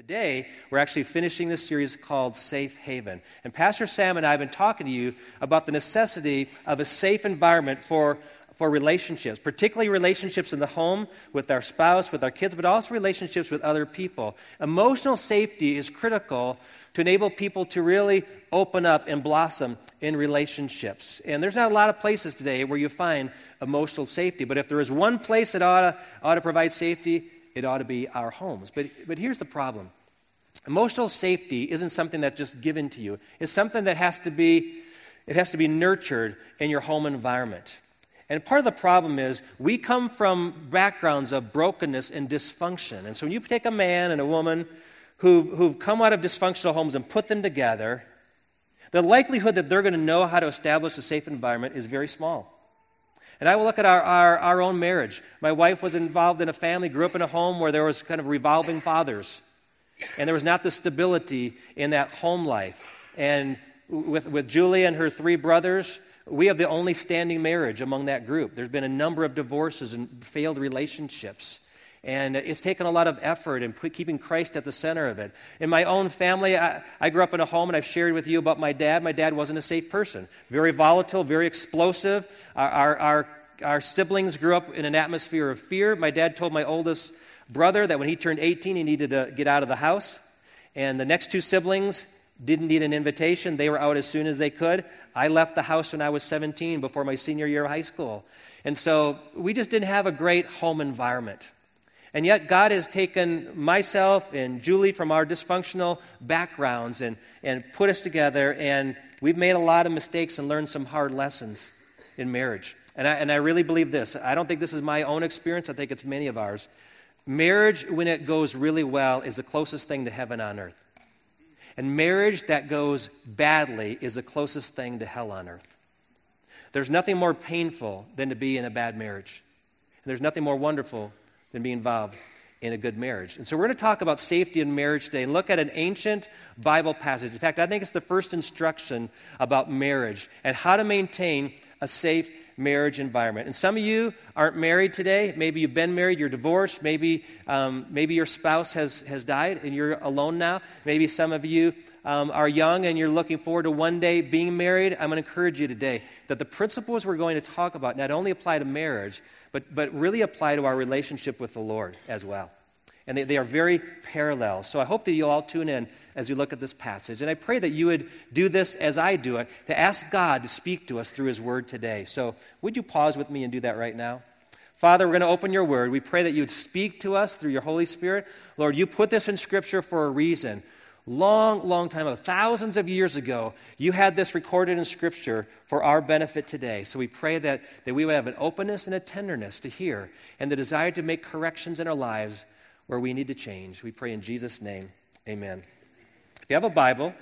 Today, we're actually finishing this series called Safe Haven. And Pastor Sam and I have been talking to you about the necessity of a safe environment for, for relationships, particularly relationships in the home with our spouse, with our kids, but also relationships with other people. Emotional safety is critical to enable people to really open up and blossom in relationships. And there's not a lot of places today where you find emotional safety, but if there is one place that ought to, ought to provide safety, it ought to be our homes. But, but here's the problem emotional safety isn't something that's just given to you, it's something that has to be, it has to be nurtured in your home environment. And part of the problem is we come from backgrounds of brokenness and dysfunction. And so when you take a man and a woman who've, who've come out of dysfunctional homes and put them together, the likelihood that they're going to know how to establish a safe environment is very small. And I will look at our, our, our own marriage. My wife was involved in a family, grew up in a home where there was kind of revolving fathers. And there was not the stability in that home life. And with, with Julie and her three brothers, we have the only standing marriage among that group. There's been a number of divorces and failed relationships. And it's taken a lot of effort and keeping Christ at the center of it. In my own family, I, I, grew up in a home, and I've shared with you about my dad. My dad wasn't a safe person, very volatile, very explosive. Our, our, our, our siblings grew up in an atmosphere of fear. My dad told my oldest brother that when he turned 18, he needed to get out of the house. And the next two siblings didn't need an invitation. They were out as soon as they could. I left the house when I was 17 before my senior year of high school. And so we just didn't have a great home environment. And yet, God has taken myself and Julie from our dysfunctional backgrounds and, and put us together, and we've made a lot of mistakes and learned some hard lessons in marriage. And I, and I really believe this. I don't think this is my own experience, I think it's many of ours. Marriage, when it goes really well, is the closest thing to heaven on earth. And marriage that goes badly is the closest thing to hell on earth. There's nothing more painful than to be in a bad marriage. And there's nothing more wonderful than be involved in a good marriage. And so we're going to talk about safety in marriage today and look at an ancient Bible passage. In fact, I think it's the first instruction about marriage and how to maintain a safe marriage environment. And some of you aren't married today. Maybe you've been married, you're divorced. Maybe, um, maybe your spouse has, has died and you're alone now. Maybe some of you um, are young and you're looking forward to one day being married. I'm going to encourage you today that the principles we're going to talk about not only apply to marriage, but, but really apply to our relationship with the Lord as well. And they, they are very parallel. So I hope that you'll all tune in as you look at this passage. And I pray that you would do this as I do it, to ask God to speak to us through His Word today. So would you pause with me and do that right now? Father, we're going to open your Word. We pray that you would speak to us through your Holy Spirit. Lord, you put this in Scripture for a reason long, long time ago, thousands of years ago, you had this recorded in Scripture for our benefit today. So we pray that, that we would have an openness and a tenderness to hear and the desire to make corrections in our lives where we need to change. We pray in Jesus' name. Amen. If you have a Bible,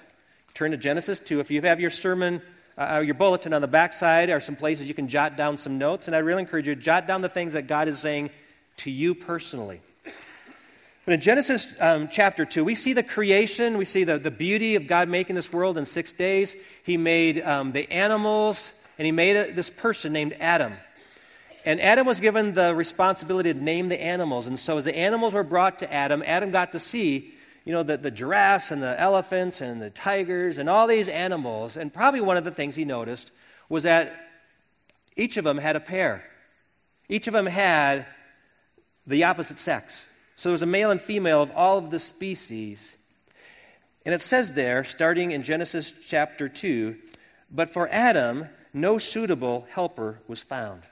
turn to Genesis 2. If you have your sermon, uh, your bulletin on the backside, are some places you can jot down some notes. And I really encourage you to jot down the things that God is saying to you personally. But in Genesis um, chapter 2, we see the creation, we see the, the beauty of God making this world in six days. He made um, the animals, and He made a, this person named Adam. And Adam was given the responsibility to name the animals. And so as the animals were brought to Adam, Adam got to see, you know, the, the giraffes and the elephants and the tigers and all these animals. And probably one of the things he noticed was that each of them had a pair. Each of them had the opposite sex. So there was a male and female of all of the species. And it says there, starting in Genesis chapter 2, but for Adam, no suitable helper was found.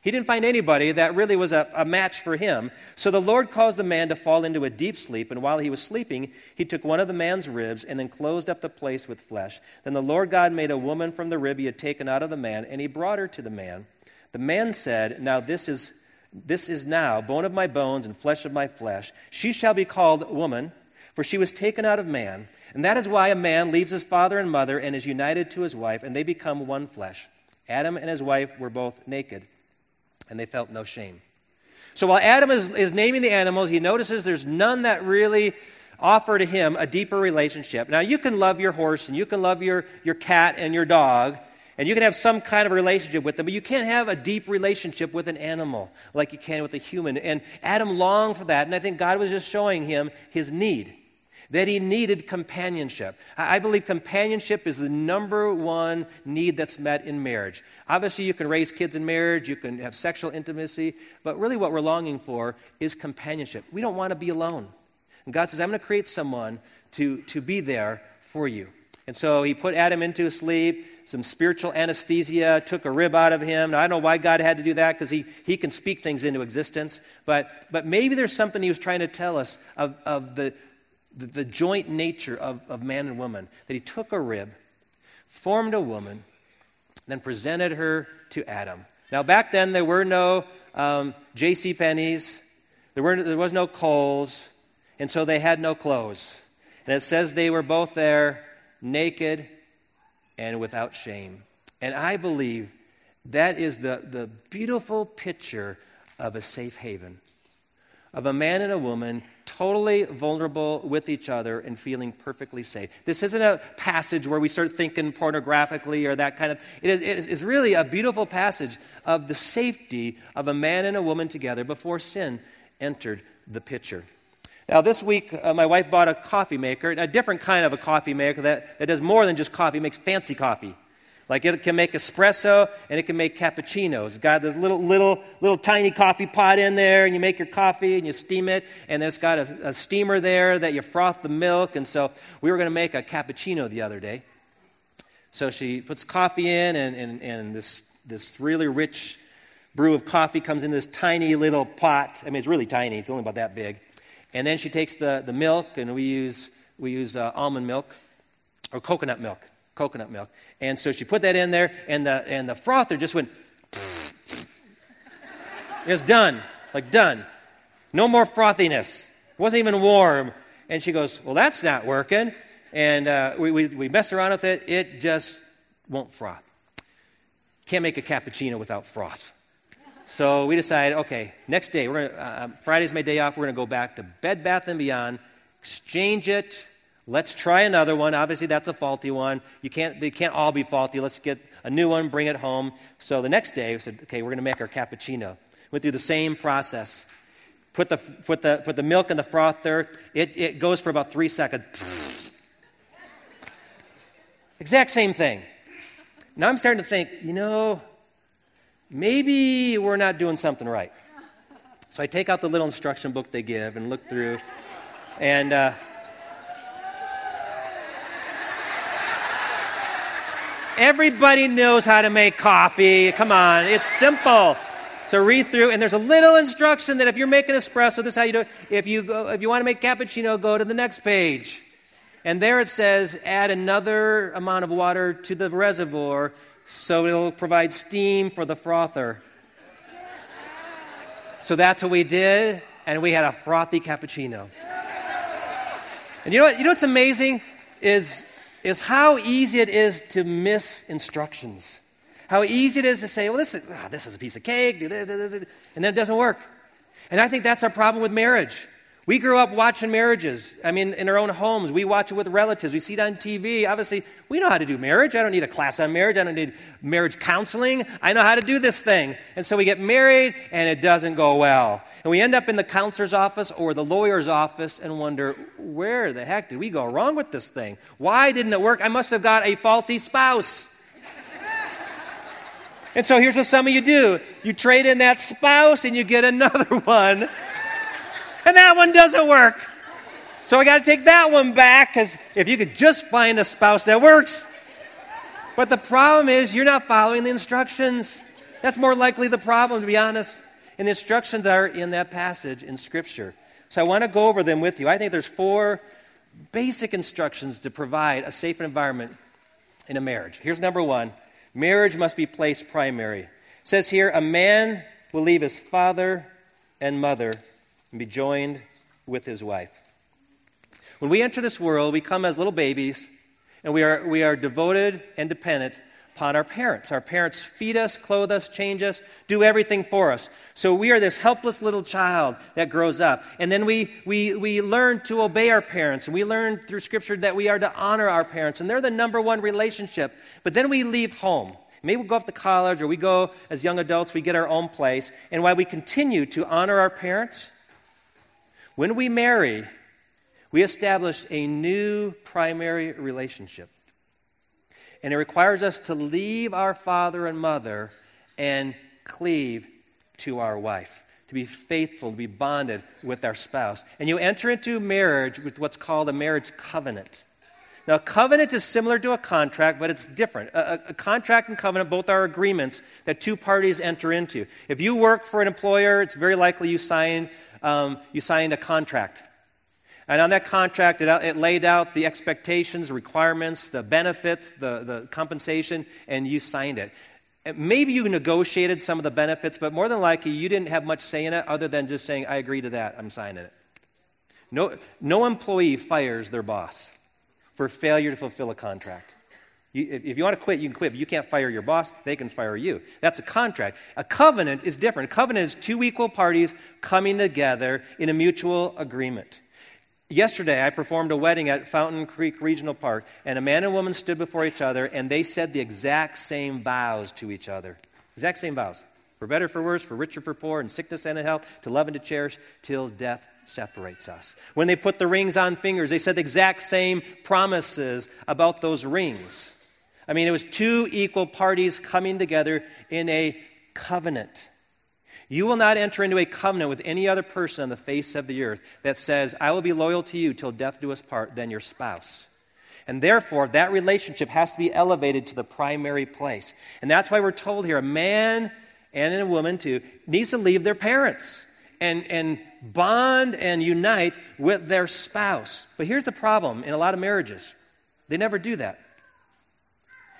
He didn't find anybody that really was a, a, match for him. So the Lord caused the man to fall into a deep sleep, and while he was sleeping, he took one of the man's ribs and then closed up the place with flesh. Then the Lord God made a woman from the rib he had taken out of the man, and he brought her to the man. The man said, Now this is this is now bone of my bones and flesh of my flesh. She shall be called woman, for she was taken out of man. And that is why a man leaves his father and mother and is united to his wife, and they become one flesh. Adam and his wife were both naked, and they felt no shame. So while Adam is, is naming the animals, he notices there's none that really offer to him a deeper relationship. Now, you can love your horse and you can love your, your cat and your dog, and you can have some kind of relationship with them, but you can't have a deep relationship with an animal like you can with a human. And Adam longed for that, and I think God was just showing him his need. that he needed companionship. I believe companionship is the number one need that's met in marriage. Obviously, you can raise kids in marriage, you can have sexual intimacy, but really what we're longing for is companionship. We don't want to be alone. And God says, I'm going to create someone to, to be there for you. And so he put Adam into sleep, some spiritual anesthesia, took a rib out of him. Now, I don't know why God had to do that because he, he can speak things into existence. But, but maybe there's something he was trying to tell us of, of the, the, the joint nature of, of man and woman. That he took a rib, formed a woman, then presented her to Adam. Now, back then, there were no um, J.C. Penney's, there, were, there was no Kohl's, and so they had no clothes. And it says they were both there naked and without shame. And I believe that is the, the beautiful picture of a safe haven, of a man and a woman totally vulnerable with each other and feeling perfectly safe. This isn't a passage where we start thinking pornographically or that kind of. It is, it is really a beautiful passage of the safety of a man and a woman together before sin entered the picture. Now, this week, uh, my wife bought a coffee maker, a different kind of a coffee maker that, that does more than just coffee, it makes fancy coffee. Like it can make espresso and it can make cappuccinos. It's got this little, little, little tiny coffee pot in there, and you make your coffee and you steam it, and then it's got a, a steamer there that you froth the milk. And so we were going to make a cappuccino the other day. So she puts coffee in, and, and, and this, this really rich brew of coffee comes in this tiny little pot. I mean, it's really tiny, it's only about that big. And then she takes the, the milk, and we use, we use uh, almond milk or coconut milk. Coconut milk. And so she put that in there, and the, and the frother just went, it's done. Like, done. No more frothiness. It wasn't even warm. And she goes, Well, that's not working. And uh, we, we, we messed around with it. It just won't froth. Can't make a cappuccino without froth. So we decided, okay, next day, we're gonna, uh, um, Friday's my day off. We're going to go back to Bed Bath & Beyond, exchange it. Let's try another one. Obviously, that's a faulty one. You can't, they can't all be faulty. Let's get a new one, bring it home. So the next day, we said, okay, we're going to make our cappuccino. Went through the same process. Put the, put the, put the milk in the frother. It, it goes for about three seconds. exact same thing. Now I'm starting to think, you know, maybe we're not doing something right. So I take out the little instruction book they give and look through. And uh, everybody knows how to make coffee. Come on, it's simple. So read through, and there's a little instruction that if you're making espresso, this is how you do it. If you, go, if you want to make cappuccino, go to the next page. And there it says, add another amount of water to the reservoir so it'll provide steam for the frother. So that's what we did, and we had a frothy cappuccino. And you know what? You know what's amazing is, is how easy it is to miss instructions. How easy it is to say, well, this is, oh, this is a piece of cake, and then it doesn't work. And I think that's our problem with marriage. We grew up watching marriages. I mean, in our own homes, we watch it with relatives. We see it on TV. Obviously, we know how to do marriage. I don't need a class on marriage. I don't need marriage counseling. I know how to do this thing. And so we get married, and it doesn't go well. And we end up in the counselor's office or the lawyer's office and wonder, where the heck did we go wrong with this thing? Why didn't it work? I must have got a faulty spouse. and so here's what some of you do you trade in that spouse, and you get another one and that one doesn't work. So I got to take that one back because if you could just find a spouse that works. But the problem is you're not following the instructions. That's more likely the problem, to be honest. And the instructions are in that passage in Scripture. So I want to go over them with you. I think there's four basic instructions to provide a safe environment in a marriage. Here's number one marriage must be placed primary. It says here, a man will leave his father and mother and be joined with his wife. When we enter this world, we come as little babies, and we are, we are devoted and dependent upon our parents. Our parents feed us, clothe us, change us, do everything for us. So we are this helpless little child that grows up. And then we, we, we learn to obey our parents, and we learn through Scripture that we are to honor our parents, and they're the number one relationship. But then we leave home. Maybe we go off to college, or we go as young adults, we get our own place. And while we continue to honor our parents, when we marry, We establish a new primary relationship. And it requires us to leave our father and mother and cleave to our wife, to be faithful, to be bonded with our spouse. And you enter into marriage with what's called a marriage covenant. Now, a covenant is similar to a contract, but it's different. A, a, contract and covenant both are agreements that two parties enter into. If you work for an employer, it's very likely you signed, um, you signed a contract. And on that contract, it, it laid out the expectations, requirements, the benefits, the, the compensation, and you signed it. Maybe you negotiated some of the benefits, but more than likely, you didn't have much say in it other than just saying, I agree to that, I'm signing it. No, no employee fires their boss for failure to fulfill a contract. You, if, if, you want to quit, you can quit, but you can't fire your boss, they can fire you. That's a contract. A covenant is different. A covenant is two equal parties coming together in a mutual agreement. Yesterday, I performed a wedding at Fountain Creek Regional Park, and a man and woman stood before each other, and they said the exact same vows to each other. Exact same vows. For better, for worse, for richer, for poor, in sickness and in health, to love and to cherish, till death separates us. When they put the rings on fingers, they said the exact same promises about those rings. I mean, it was two equal parties coming together in a covenant. You will not enter into a covenant with any other person on the face of the earth that says, I will be loyal to you till death do us part, than your spouse. And therefore, that relationship has to be elevated to the primary place. And that's why we're told here a man and a woman, too, needs to leave their parents and, and bond and unite with their spouse. But here's the problem in a lot of marriages they never do that.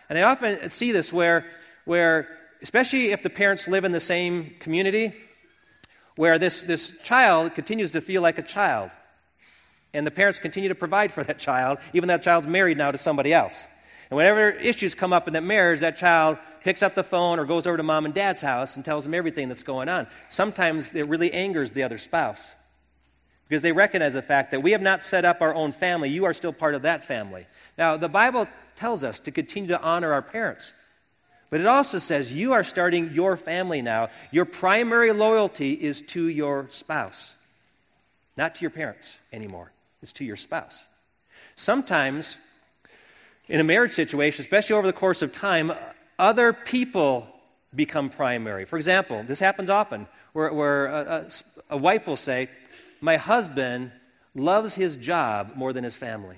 And I often see this where, where especially if the parents live in the same community, where this, this child continues to feel like a child. And the parents continue to provide for that child, even that child's married now to somebody else. And whenever issues come up in that marriage, that child picks up the phone or goes over to mom and dad's house and tells them everything that's going on. Sometimes it really angers the other spouse because they recognize the fact that we have not set up our own family. You are still part of that family. Now, the Bible tells us to continue to honor our parents. But it also says you are starting your family now. Your primary loyalty is to your spouse, not to your parents anymore. It's to your spouse. Sometimes, in a marriage situation, especially over the course of time, other people become primary. For example, this happens often where, where a, a, a wife will say, My husband loves his job more than his family.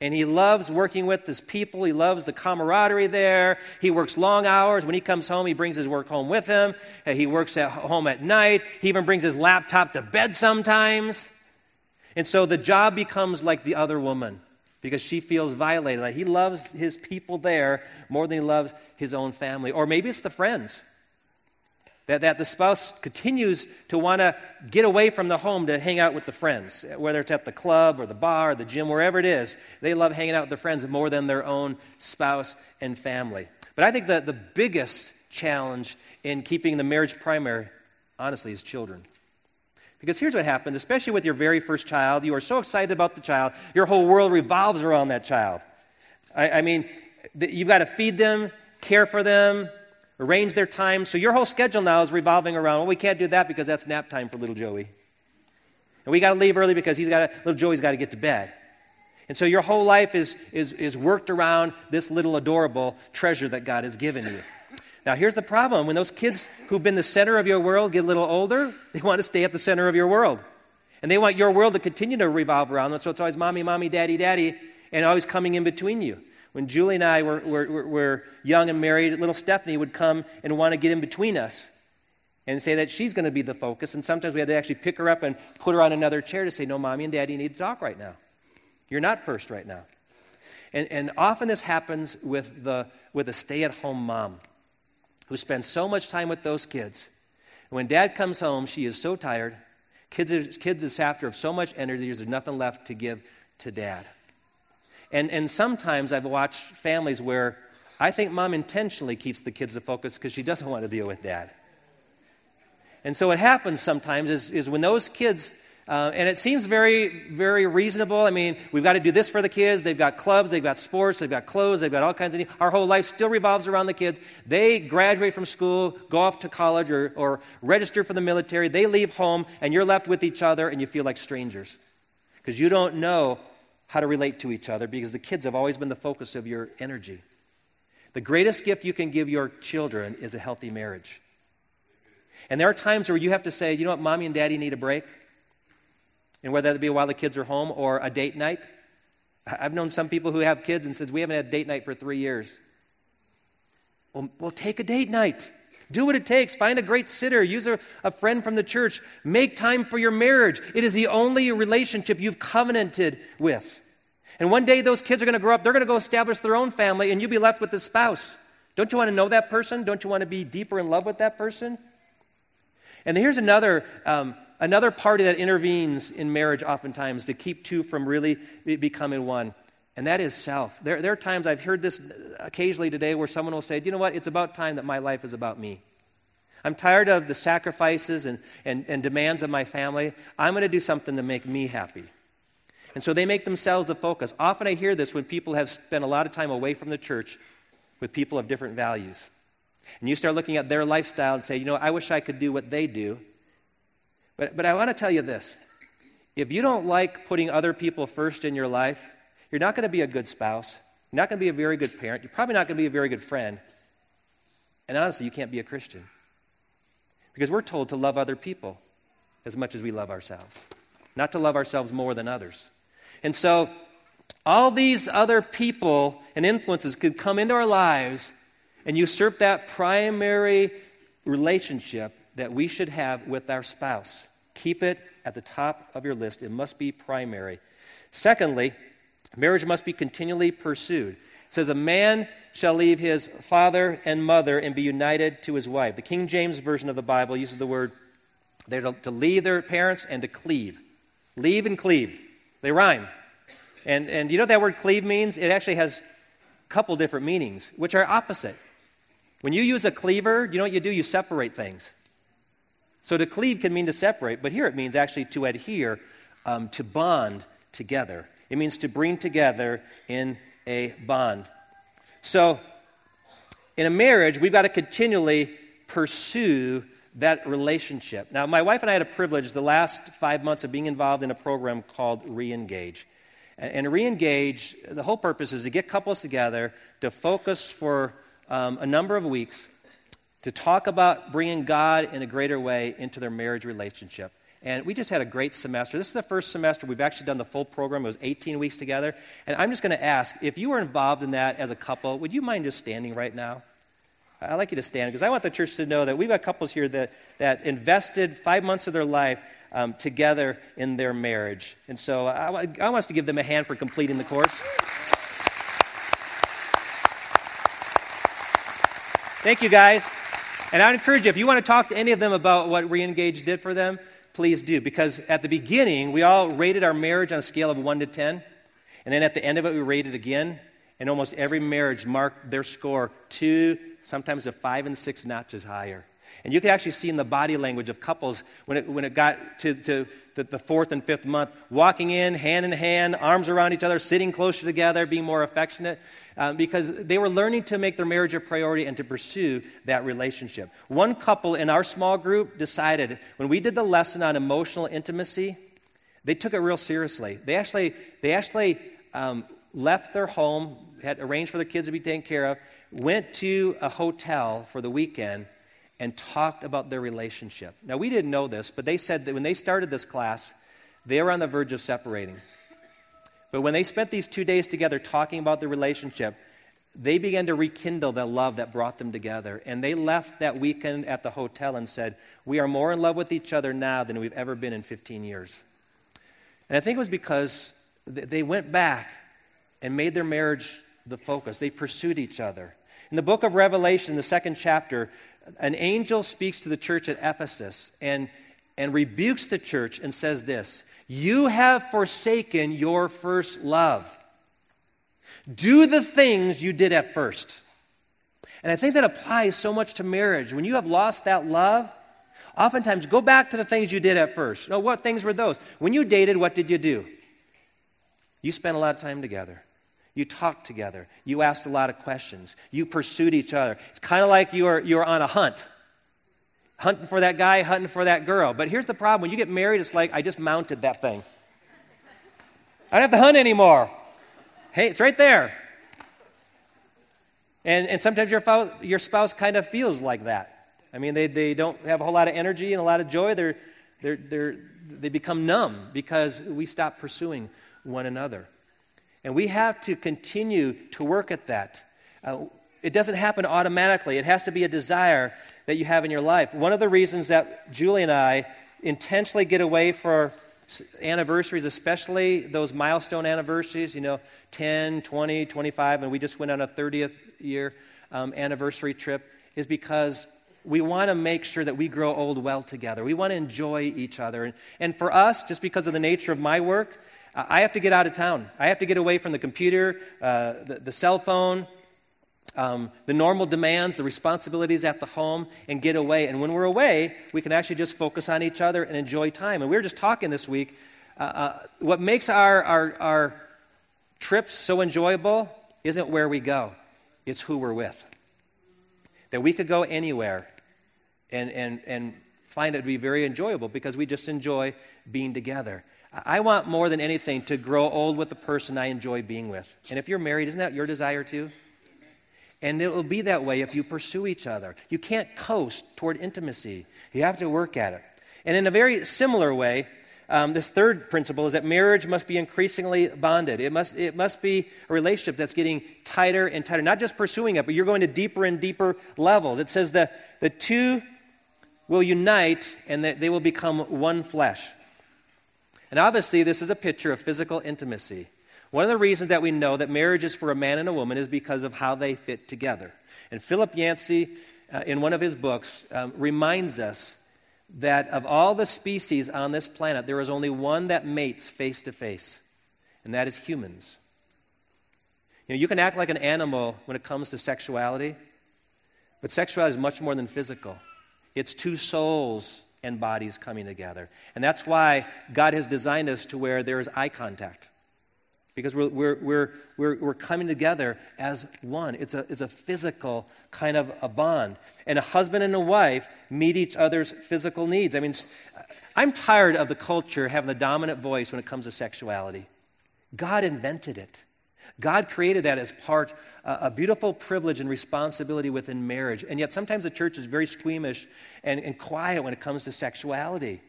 And he loves working with his people. He loves the camaraderie there. He works long hours. When he comes home, he brings his work home with him. He works at home at night. He even brings his laptop to bed sometimes. And so the job becomes like the other woman because she feels violated. Like he loves his people there more than he loves his own family. Or maybe it's the friends. That, that the spouse continues to want to get away from the home to hang out with the friends, whether it's at the club or the bar or the gym, wherever it is. They love hanging out with their friends more than their own spouse and family. But I think that the biggest challenge in keeping the marriage primary, honestly, is children. Because here's what happens, especially with your very first child. You are so excited about the child, your whole world revolves around that child. I, I mean, you've got to feed them, care for them, arrange their time. So your whole schedule now is revolving around, well, we can't do that because that's nap time for little Joey. And we got to leave early because he's got little Joey's got to get to bed. And so your whole life is, is, is worked around this little adorable treasure that God has given you. Now, here's the problem when those kids who've been the center of your world get a little older, they want to stay at the center of your world. And they want your world to continue to revolve around them. So it's always mommy, mommy, daddy, daddy, and always coming in between you. When Julie and I were, were, were young and married, little Stephanie would come and want to get in between us and say that she's going to be the focus. And sometimes we had to actually pick her up and put her on another chair to say, No, mommy and daddy need to talk right now. You're not first right now. And, and often this happens with, the, with a stay at home mom who spends so much time with those kids. And when dad comes home, she is so tired. Kids, kids is after of so much energy, there's nothing left to give to dad. And, and sometimes I've watched families where I think mom intentionally keeps the kids the focus because she doesn't want to deal with dad. And so what happens sometimes is, is when those kids uh, and it seems very, very reasonable. I mean, we've got to do this for the kids. They've got clubs, they've got sports, they've got clothes, they've got all kinds of. Our whole life still revolves around the kids. They graduate from school, go off to college, or, or register for the military. They leave home, and you're left with each other, and you feel like strangers. because you don't know how to relate to each other because the kids have always been the focus of your energy. The greatest gift you can give your children is a healthy marriage. And there are times where you have to say, you know what, mommy and daddy need a break. And whether that be while the kids are home or a date night. I've known some people who have kids and said, we haven't had date night for three years. Well, take a date night. Do what it takes. Find a great sitter. Use a, a friend from the church. Make time for your marriage. It is the only relationship you've covenanted with. And one day those kids are going to grow up. They're going to go establish their own family, and you'll be left with the spouse. Don't you want to know that person? Don't you want to be deeper in love with that person? And here's another, um, another party that intervenes in marriage oftentimes to keep two from really becoming one, and that is self. There, there are times I've heard this occasionally today where someone will say, you know what? It's about time that my life is about me. I'm tired of the sacrifices and, and, and demands of my family. I'm going to do something to make me happy. And so they make themselves the focus. Often I hear this when people have spent a lot of time away from the church with people of different values. And you start looking at their lifestyle and say, you know, I wish I could do what they do. But, but I want to tell you this if you don't like putting other people first in your life, you're not going to be a good spouse. You're not going to be a very good parent. You're probably not going to be a very good friend. And honestly, you can't be a Christian. Because we're told to love other people as much as we love ourselves, not to love ourselves more than others. And so, all these other people and influences could come into our lives and usurp that primary relationship that we should have with our spouse. Keep it at the top of your list. It must be primary. Secondly, marriage must be continually pursued. It says, A man shall leave his father and mother and be united to his wife. The King James Version of the Bible uses the word they're to, to leave their parents and to cleave. Leave and cleave. They rhyme. And, and you know what that word cleave means? It actually has a couple different meanings, which are opposite. When you use a cleaver, you know what you do? You separate things. So to cleave can mean to separate, but here it means actually to adhere, um, to bond together. It means to bring together in a bond. So in a marriage, we've got to continually pursue that relationship. Now, my wife and I had a privilege the last five months of being involved in a program called Reengage. And, Reengage, the whole purpose is to get couples together to focus for um, a number of weeks to talk about bringing God in a greater way into their marriage relationship. And we just had a great semester. This is the first semester we've actually done the full program. It was 18 weeks together. And I'm just going to ask if you were involved in that as a couple, would you mind just standing right now? I'd like you to stand because I want the church to know that we've got couples here that, that invested five months of their life um, together in their marriage. And so I, I want us to give them a hand for completing the course. Thank you, guys. And I encourage you, if you want to talk to any of them about what Reengage did for them, please do. Because at the beginning, we all rated our marriage on a scale of 1 to 10. And then at the end of it, we rated again. And almost every marriage marked their score two, sometimes a five and six notches higher. And you could actually see in the body language of couples when it, when it got to, to the, the, fourth and fifth month, walking in hand in hand, arms around each other, sitting closer together, being more affectionate, um, because they were learning to make their marriage a priority and to pursue that relationship. One couple in our small group decided when we did the lesson on emotional intimacy, they took it real seriously. They actually, they actually um, left their home, had arranged for their kids to be taken care of, went to a hotel for the weekend and talked about their relationship. Now, we didn't know this, but they said that when they started this class, they were on the verge of separating. But when they spent these two days together talking about their relationship, they began to rekindle the love that brought them together. And they left that weekend at the hotel and said, We are more in love with each other now than we've ever been in 15 years. And I think it was because they went back and made their marriage the focus. They pursued each other. In the book of Revelation, in the second chapter, an angel speaks to the church at Ephesus and, and rebukes the church and says this You have forsaken your first love. Do the things you did at first. And I think that applies so much to marriage. When you have lost that love, oftentimes go back to the things you did at first. Now, what things were those? When you dated, what did you do? You spent a lot of time together. You talked together. You asked a lot of questions. You pursued each other. It's kind of like you're, you were on a hunt hunting for that guy, hunting for that girl. But here's the problem when you get married, it's like, I just mounted that thing. I don't have to hunt anymore. Hey, it's right there. And, and sometimes your, your spouse kind of feels like that. I mean, they, they don't have a whole lot of energy and a lot of joy. They're, they're, they're, they become numb because we stop pursuing one another. And we have to continue to work at that. Uh, it doesn't happen automatically, it has to be a desire that you have in your life. One of the reasons that Julie and I intentionally get away for anniversaries, especially those milestone anniversaries, you know, 10, 20, 25, and we just went on a 30th year um, anniversary trip, is because we want to make sure that we grow old well together. We want to enjoy each other. And, and for us, just because of the nature of my work, I have to get out of town. I have to get away from the computer, uh, the, the, cell phone, um, the normal demands, the responsibilities at the home, and get away. And when we're away, we can actually just focus on each other and enjoy time. And we were just talking this week. Uh, uh, what makes our, our, our trips so enjoyable isn't where we go, it's who we're with. That we could go anywhere and, and, and find it to be very enjoyable because we just enjoy being together. I want more than anything to grow old with the person I enjoy being with. And if you're married, isn't that your desire too? And it will be that way if you pursue each other. You can't coast toward intimacy, you have to work at it. And in a very similar way, um, this third principle is that marriage must be increasingly bonded. It must, it must be a relationship that's getting tighter and tighter. Not just pursuing it, but you're going to deeper and deeper levels. It says that the two will unite and that they will become one flesh. And obviously, this is a picture of physical intimacy. One of the reasons that we know that marriage is for a man and a woman is because of how they fit together. And Philip Yancey, uh, in one of his books, um, reminds us that of all the species on this planet, there is only one that mates face to face, and that is humans. You know, you can act like an animal when it comes to sexuality, but sexuality is much more than physical. It's two souls and bodies coming together. And that's why God has designed us to where there is eye contact because we're, we're, we're, we're, coming together as one. It's a, it's a physical kind of a bond. And a husband and a wife meet each other's physical needs. I mean, I'm tired of the culture having the dominant voice when it comes to sexuality. God invented it. God created that as part, uh, a beautiful privilege and responsibility within marriage. And yet sometimes the church is very squeamish and, and quiet when it comes to sexuality.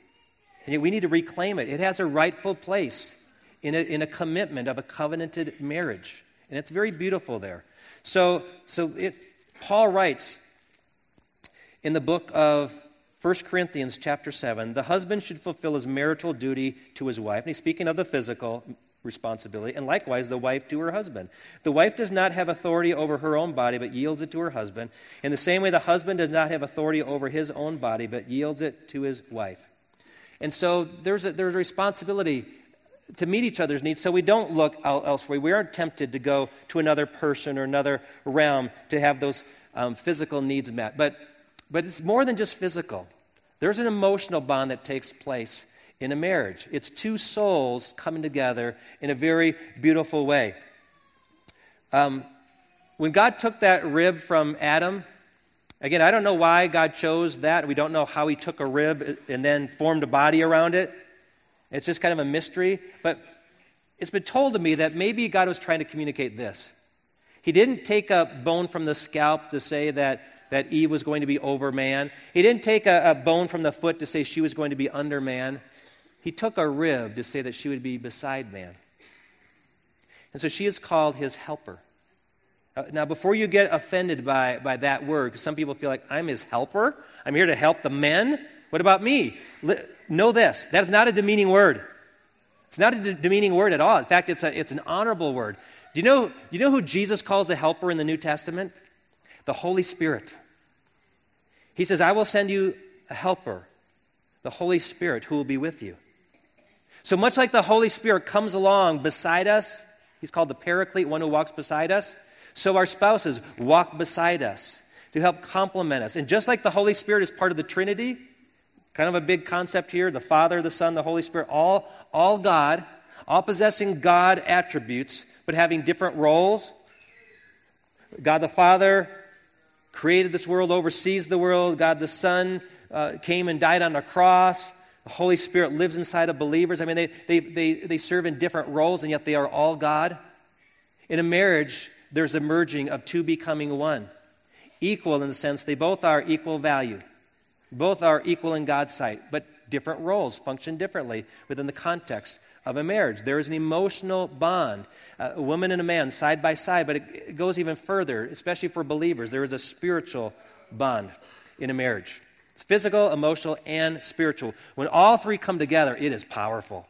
And yet we need to reclaim it. It has a rightful place in a, in a commitment of a covenanted marriage. And it's very beautiful there. So, so it, Paul writes in the book of 1 Corinthians, chapter 7, the husband should fulfill his marital duty to his wife. And he's speaking of the physical responsibility, and likewise the wife to her husband. The wife does not have authority over her own body, but yields it to her husband. In the same way, the husband does not have authority over his own body, but yields it to his wife. And so there's a, there's a responsibility to meet each other's needs so we don't look elsewhere. We aren't tempted to go to another person or another realm to have those um, physical needs met. But, but it's more than just physical, there's an emotional bond that takes place in a marriage. It's two souls coming together in a very beautiful way. Um, when God took that rib from Adam, again, I don't know why God chose that. We don't know how He took a rib and then formed a body around it. It's just kind of a mystery. But it's been told to me that maybe God was trying to communicate this. He didn't take a bone from the scalp to say that, that Eve was going to be over man. He didn't take a, a bone from the foot to say she was going to be under man. He took a rib to say that she would be beside man. And so she is called his helper. Uh, now, before you get offended by, by that word, because some people feel like I'm his helper, I'm here to help the men. What about me? know this that is not a demeaning word. It's not a de- demeaning word at all. In fact, it's, a, it's an honorable word. Do you, know, you know who Jesus calls the helper in the New Testament? The Holy Spirit. He says, I will send you a helper, the Holy Spirit, who will be with you. So much like the Holy Spirit comes along beside us, he's called the Paraclete, one who walks beside us. So our spouses walk beside us to help complement us. And just like the Holy Spirit is part of the Trinity, Kind of a big concept here the Father, the Son, the Holy Spirit, all, all God, all possessing God attributes, but having different roles. God the Father created this world, oversees the world. God the Son uh, came and died on the cross The Holy Spirit lives inside of believers. I mean, they, they, they, they serve in different roles, and yet they are all God. In a marriage, there's a merging of two becoming one. Equal in the sense they both are equal value. Both are equal in God's sight, but different roles function differently within the context of a marriage. There is an emotional bond, uh, a woman and a man side by side, but it, it goes even further, especially for believers. There is a spiritual bond in a marriage. It's physical, emotional, and spiritual. When all three come together, it is powerful.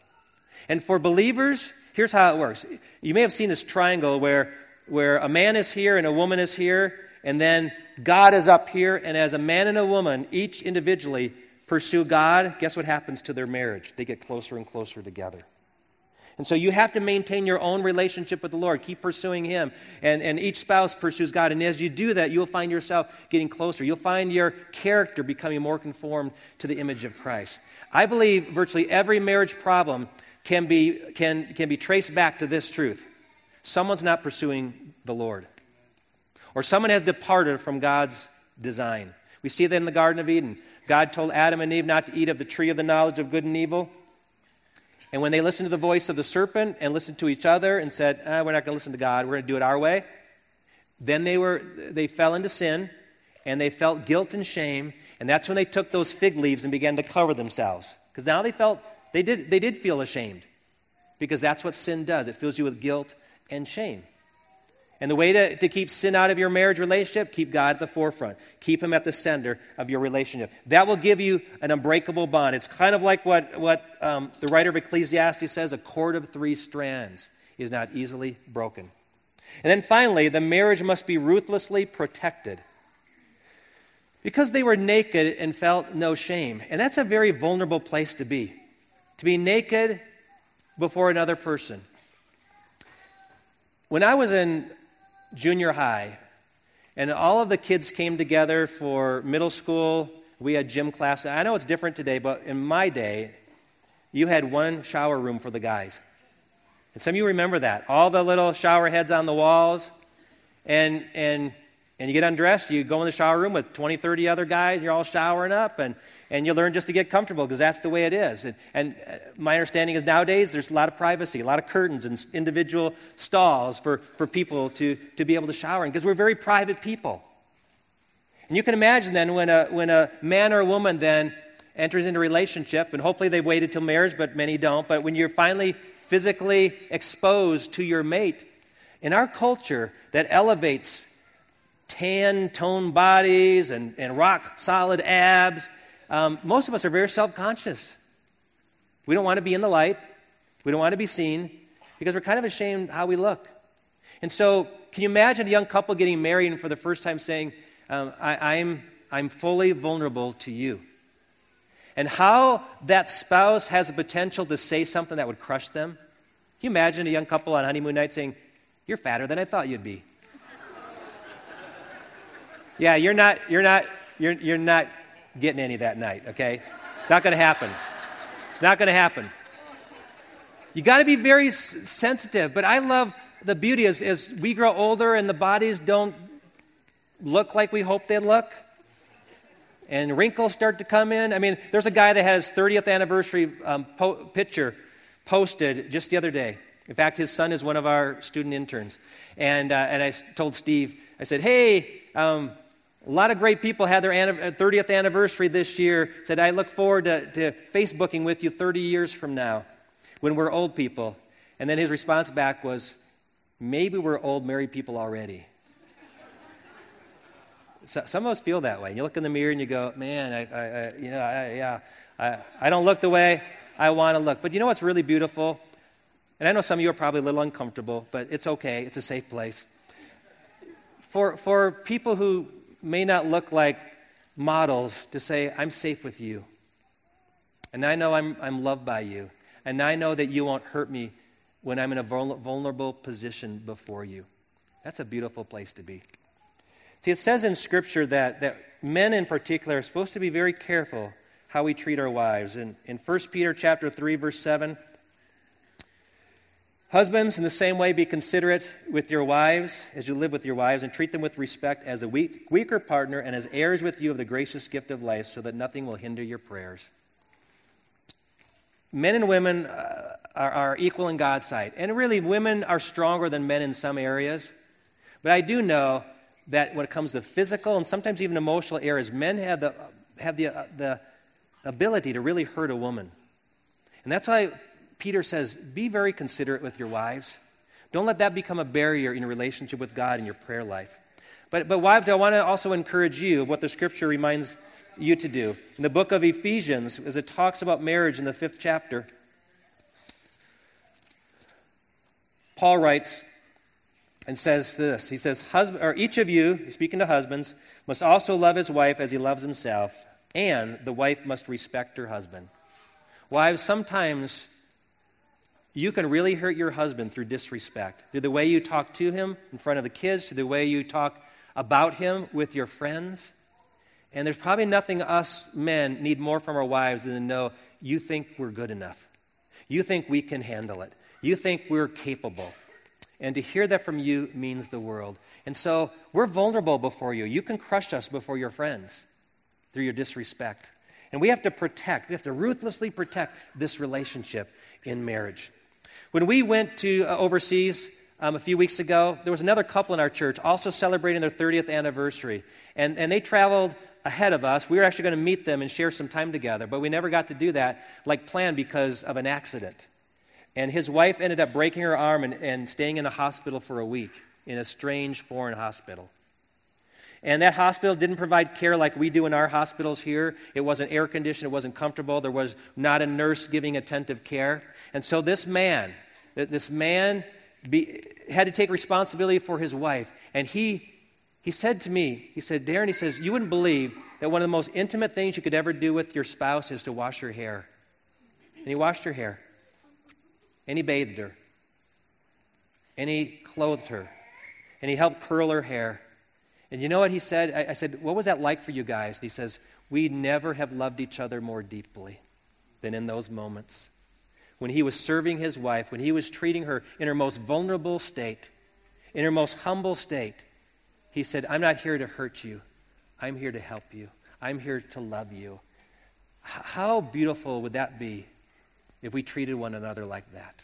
And for believers, here's how it works. You may have seen this triangle where, where a man is here and a woman is here, and then God is up here, and as a man and a woman, each individually pursue God, guess what happens to their marriage? They get closer and closer together. And so you have to maintain your own relationship with the Lord. Keep pursuing Him. And, and each spouse pursues God. And as you do that, you'll find yourself getting closer. You'll find your character becoming more conformed to the image of Christ. I believe virtually every marriage problem can be, can, can be traced back to this truth someone's not pursuing the Lord, or someone has departed from God's design. We see that in the Garden of Eden. God told Adam and Eve not to eat of the tree of the knowledge of good and evil. And when they listened to the voice of the serpent and listened to each other and said, ah, We're not going to listen to God, we're going to do it our way, then they, were, they fell into sin and they felt guilt and shame. And that's when they took those fig leaves and began to cover themselves. Because now they felt, they did, they did feel ashamed. Because that's what sin does it fills you with guilt and shame. And the way to, to keep sin out of your marriage relationship, keep God at the forefront. Keep Him at the center of your relationship. That will give you an unbreakable bond. It's kind of like what, what um, the writer of Ecclesiastes says a cord of three strands is not easily broken. And then finally, the marriage must be ruthlessly protected. Because they were naked and felt no shame. And that's a very vulnerable place to be. To be naked before another person. When I was in junior high, and all of the kids came together for middle school. We had gym class. I know it's different today, but in my day, you had one shower room for the guys. And some of you remember that. All the little shower heads on the walls. And, and and you get undressed, you go in the shower room with 20, 30 other guys, and you're all showering up, and, and you learn just to get comfortable because that's the way it is. And, and uh, my understanding is nowadays there's a lot of privacy, a lot of curtains and individual stalls for, for people to, to be able to shower in because we're very private people. And you can imagine then when a, when a man or a woman then enters into a relationship, and hopefully they've waited till marriage, but many don't, but when you're finally physically exposed to your mate, in our culture that elevates tan toned bodies and, and rock solid abs, um, most of us are very self conscious. We don't want to be in the light, we don't want to be seen because we're kind of ashamed how we look. And so, can you imagine a young couple getting married and for the first time saying, um, I, I'm, I'm fully vulnerable to you? And how that spouse has the potential to say something that would crush them? Can you imagine a young couple on honeymoon night saying, You're fatter than I thought you'd be? Yeah, you're not, you're not, you're, you're not getting any that night, okay? Not going to happen. It's not going to happen. You got to be very s- sensitive, but I love the beauty as, as we grow older and the bodies don't look like we hope they look and wrinkles start to come in. I mean, there's a guy that had his 30th anniversary um, po- picture posted just the other day. In fact, his son is one of our student interns. And, uh, and I told Steve, I said, hey, um, a lot of great people had their 30th uh, anniversary this year. Said, I look forward to, to Facebooking with you 30 years from now when we're old people. And then his response back was, maybe we're old married people already. so, some of us feel that way. You look in the mirror and you go, man, I, I, I you know, I, yeah, I, I don't look the way I want to look. But you know what's really beautiful? And I know some of you are probably a little uncomfortable, but it's okay. It's a safe place. For, for people who may not look like models to say, I'm safe with you. And I know I'm, I'm loved by you. And I know that you won't hurt me when I'm in a vulnerable position before you. That's a beautiful place to be. See, it says in Scripture that, that men in particular are supposed to be very careful how we treat our wives. In, in 1 Peter chapter 3, verse 7, Husbands, in the same way, be considerate with your wives as you live with your wives, and treat them with respect as a weak, weaker partner and as heirs with you of the gracious gift of life, so that nothing will hinder your prayers. men and women uh, are, are equal in God's sight. And really, women are stronger than men in some areas. But I do know that when it comes to physical and sometimes even emotional areas, men have the, have the, uh, the ability to really hurt a woman. And that's why Peter says, be very considerate with your wives. Don't let that become a barrier in your relationship with God and your prayer life. But, but wives, I want to also encourage you of what the scripture reminds you to do. In the book of Ephesians, as it talks about marriage in the fifth chapter, Paul writes and says this. He says, Husband, or each of you, speaking to husbands, must also love his wife as he loves himself, and the wife must respect her husband. Wives, sometimes you can really hurt your husband through disrespect, through the way you talk to him in front of the kids, to the way you talk about him with your friends. And there's probably nothing us men need more from our wives than to know you think we're good enough. You think we can handle it. You think we're capable. And to hear that from you means the world. And so we're vulnerable before you. You can crush us before your friends through your disrespect. And we have to protect, we have to ruthlessly protect this relationship in marriage. When we went to uh, overseas um, a few weeks ago, there was another couple in our church also celebrating their 30th anniversary. And, and they traveled ahead of us. We were actually going to meet them and share some time together, but we never got to do that like planned because of an accident. And his wife ended up breaking her arm and, and staying in the hospital for a week in a strange foreign hospital. And that hospital didn't provide care like we do in our hospitals here. It wasn't air conditioned, it wasn't comfortable, there was not a nurse giving attentive care. And so this man, this man be, had to take responsibility for his wife. And he, he said to me, he said, Darren, he says, you wouldn't believe that one of the most intimate things you could ever do with your spouse is to wash her hair. And he washed her hair. And he bathed her. And he clothed her. And he helped curl her hair. And you know what he said? I, I said, What was that like for you guys? And he says, We never have loved each other more deeply than in those moments. When he was serving his wife, when he was treating her in her most vulnerable state, in her most humble state, he said, I'm not here to hurt you. I'm here to help you. I'm here to love you. How beautiful would that be if we treated one another like that?